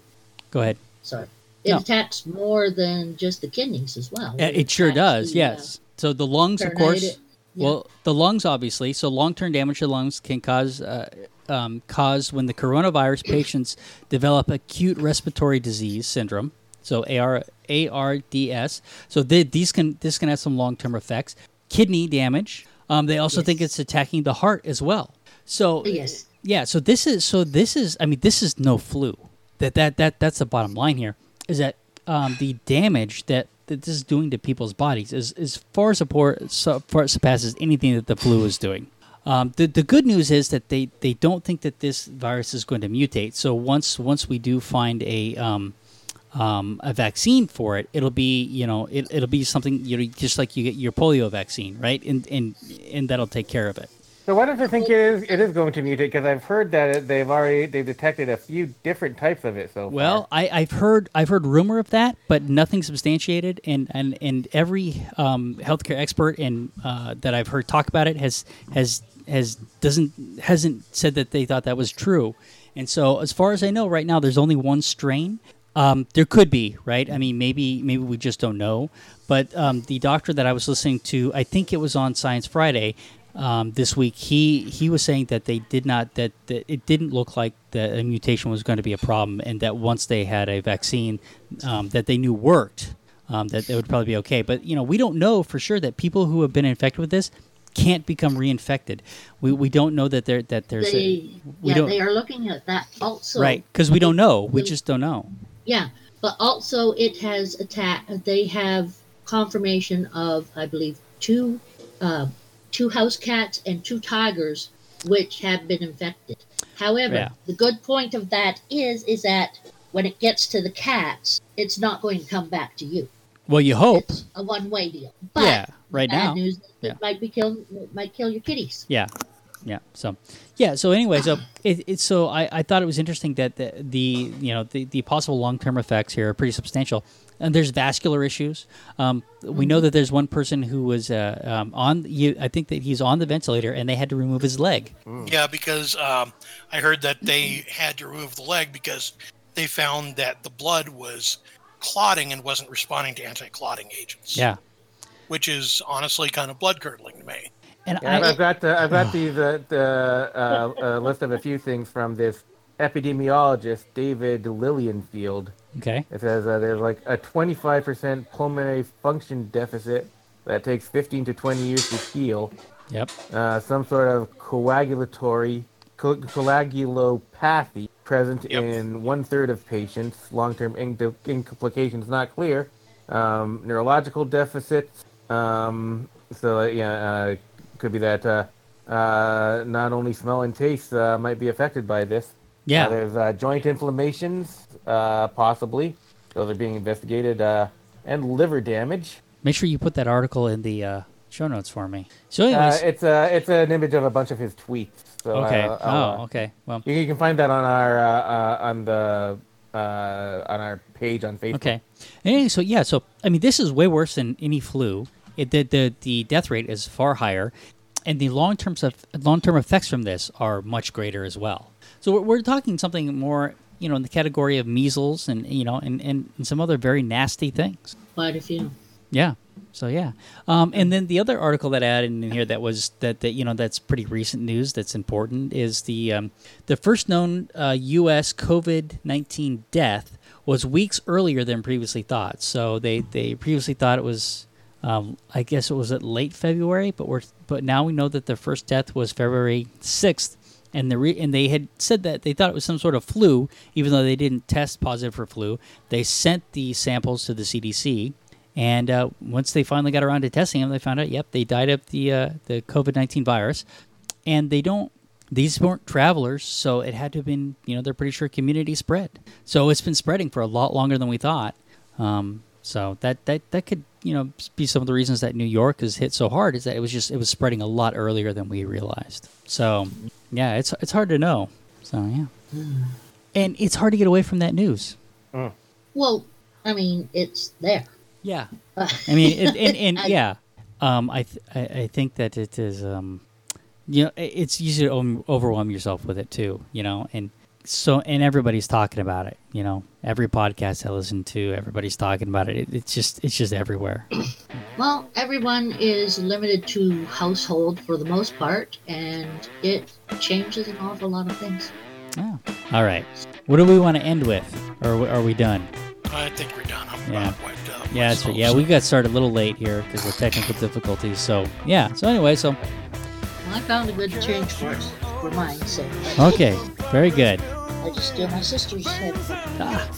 Go ahead. Sorry. It No. attacks more than just the kidneys as well. Uh, It sure does. the, uh, yes. So the lungs, of course. Yeah. Well, the lungs, obviously. So long-term damage to the lungs can cause uh, um, cause when the coronavirus patients develop acute respiratory disease syndrome. So AR, ARDS. So they, these can this can have some long-term effects. Kidney damage. Um, they also think it's attacking the heart as well. So Yes. yeah. So this is so this is I mean this is no flu. That that that that's the bottom line here is that um, the damage that, that this is doing to people's bodies is is far support so far surpasses anything that the flu is doing. Um, the the good news is that they, they don't think that this virus is going to mutate. So once once we do find a um, um, a vaccine for it, it'll be you know it, it'll be something you know just like you get your polio vaccine, right? And and and that'll take care of it. So why don't you think it is it is going to mutate? Because I've heard that they've already they've detected a few different types of it so Well, far. I, I've heard I've heard rumor of that, but nothing substantiated. And and, and every um, healthcare expert and uh, that I've heard talk about it has has has doesn't hasn't said that they thought that was true. And so, as far as I know, right now there's only one strain. Um, there could be, right? I mean, maybe maybe we just don't know. But um, the doctor that I was listening to, I think it was on Science Friday um, this week. He he was saying that they did not that, that it didn't look like the a mutation was going to be a problem, and that once they had a vaccine um, that they knew worked, um, that it would probably be okay. But you know, we don't know for sure that people who have been infected with this can't become reinfected. We, we don't know that there that there's They, a we yeah, don't they are looking at that also. right because we don't know. We just don't know. Yeah, but also it has attacked. They have confirmation of, I believe, two, uh, two house cats and two tigers, which have been infected. However, Yeah. the good point of that is, is that when it gets to the cats, it's not going to come back to you. Well, you hope. It's a one-way deal. But Yeah, right bad now. news, Yeah. it might be kill, it might kill your kitties. Yeah, yeah. So, yeah. So anyway, so it, it's so I, I thought it was interesting that the, the you know the, the possible long term effects here are pretty substantial. And there's vascular issues. Um, we know that there's one person who was uh, um, on. You, I think that he's on the ventilator, and they had to remove his leg. Yeah, because um, I heard that they had to remove the leg because they found that the blood was clotting and wasn't responding to anti-clotting agents. Yeah, which is honestly kind of blood curdling to me. and Yeah, I've, I, I've got uh, I've got these uh, the uh, uh, list of a few things from this epidemiologist David Lilienfeld. Okay, It says uh, there's like a 25% pulmonary function deficit that takes 15 to 20 years to heal. yep, Uh, some sort of coagulatory co- coagulopathy present Yep. in one third of patients. Long-term in- implications not clear. Um, neurological deficits. Um, so uh, yeah, uh, could be that uh, uh, not only smell and taste uh, might be affected by this. Yeah. Uh, there's uh, joint inflammations, uh, possibly. Those are being investigated, uh, and liver damage. Make sure you put that article in the uh, show notes for me. So, Uh, anyways, it's a it's an image of a bunch of his tweets. So, okay. oh, okay. Well, You, you can find that on our on the uh, on our page on Facebook. Okay. So yeah, so I mean, this is way worse than any flu. It, the, the the death rate is far higher, and the long term long term effects from this are much greater as well. So we're, we're talking something more, you know, in the category of measles and you know, and, and, and some other very nasty things. Quite a few. Yeah. So yeah, um, and then the other article that I added in here that was that that you know that's pretty recent news that's important is the um, the first known uh, U.S. COVID nineteen death was weeks earlier than previously thought. So they they previously thought it was. Um, I guess it was at late February, but we're but now we know that the first death was February sixth, and the re- and they had said that they thought it was some sort of flu, even though they didn't test positive for flu. They sent the samples to the CDC, and uh, once they finally got around to testing them, they found out, yep, they died of the uh, the COVID nineteen virus, and they don't these weren't travelers, so it had to have been, you know, they're pretty sure community spread. So it's been spreading for a lot longer than we thought. Um, so that, that that could, you know, be some of the reasons that New York is hit so hard is that it was just it was spreading a lot earlier than we realized. So yeah, it's it's hard to know. So yeah, and it's hard to get away from that news. Well, I mean, it's there. Yeah, I mean, it, and, and I- yeah, um, I, th- I I think that it is, um, you know, it's easy to overwhelm yourself with it too, you know, and so and everybody's talking about it, you know, every podcast I listen to, everybody's talking about it. it it's just it's just everywhere. Well, everyone is limited to household for the most part, and it changes an awful lot of things. yeah All right, what do we want to end with, or are we done? I think we're done. I'm Yeah. about wiped out. Yeah, that's right. myself, Yeah, we got started a little late here because of technical difficulties. So yeah. So anyway, so Well, I found a good change course for mine, so okay, very good. I just steal my sister's head. Ah.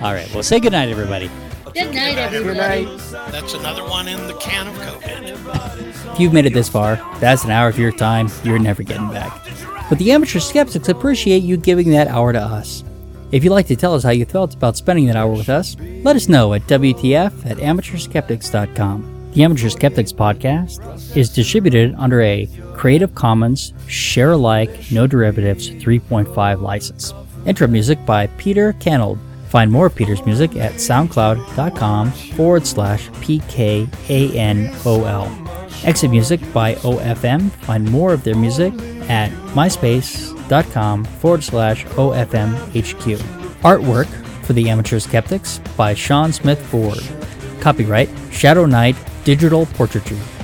All right. Well, say goodnight, everybody. Good night, Good everybody. That's another one in the can of COVID. If you've made it this far, that's an hour of your time you're never getting back. But the amateur skeptics appreciate you giving that hour to us. If you'd like to tell us how you felt about spending that hour with us, let us know at WTF at amateurskeptics.com. The Amateur Skeptics podcast is distributed under a Creative Commons Share Alike No Derivatives 3.5 license. Intro music by Peter Canold. Find more of Peter's music at soundcloud.com forward slash PKANOL. Exit music by OFM. Find more of their music at myspace.com forward slash OFMHQ. Artwork for the Amateur Skeptics by Sean Smith Ford. Copyright Shadow Knight Digital Portraiture.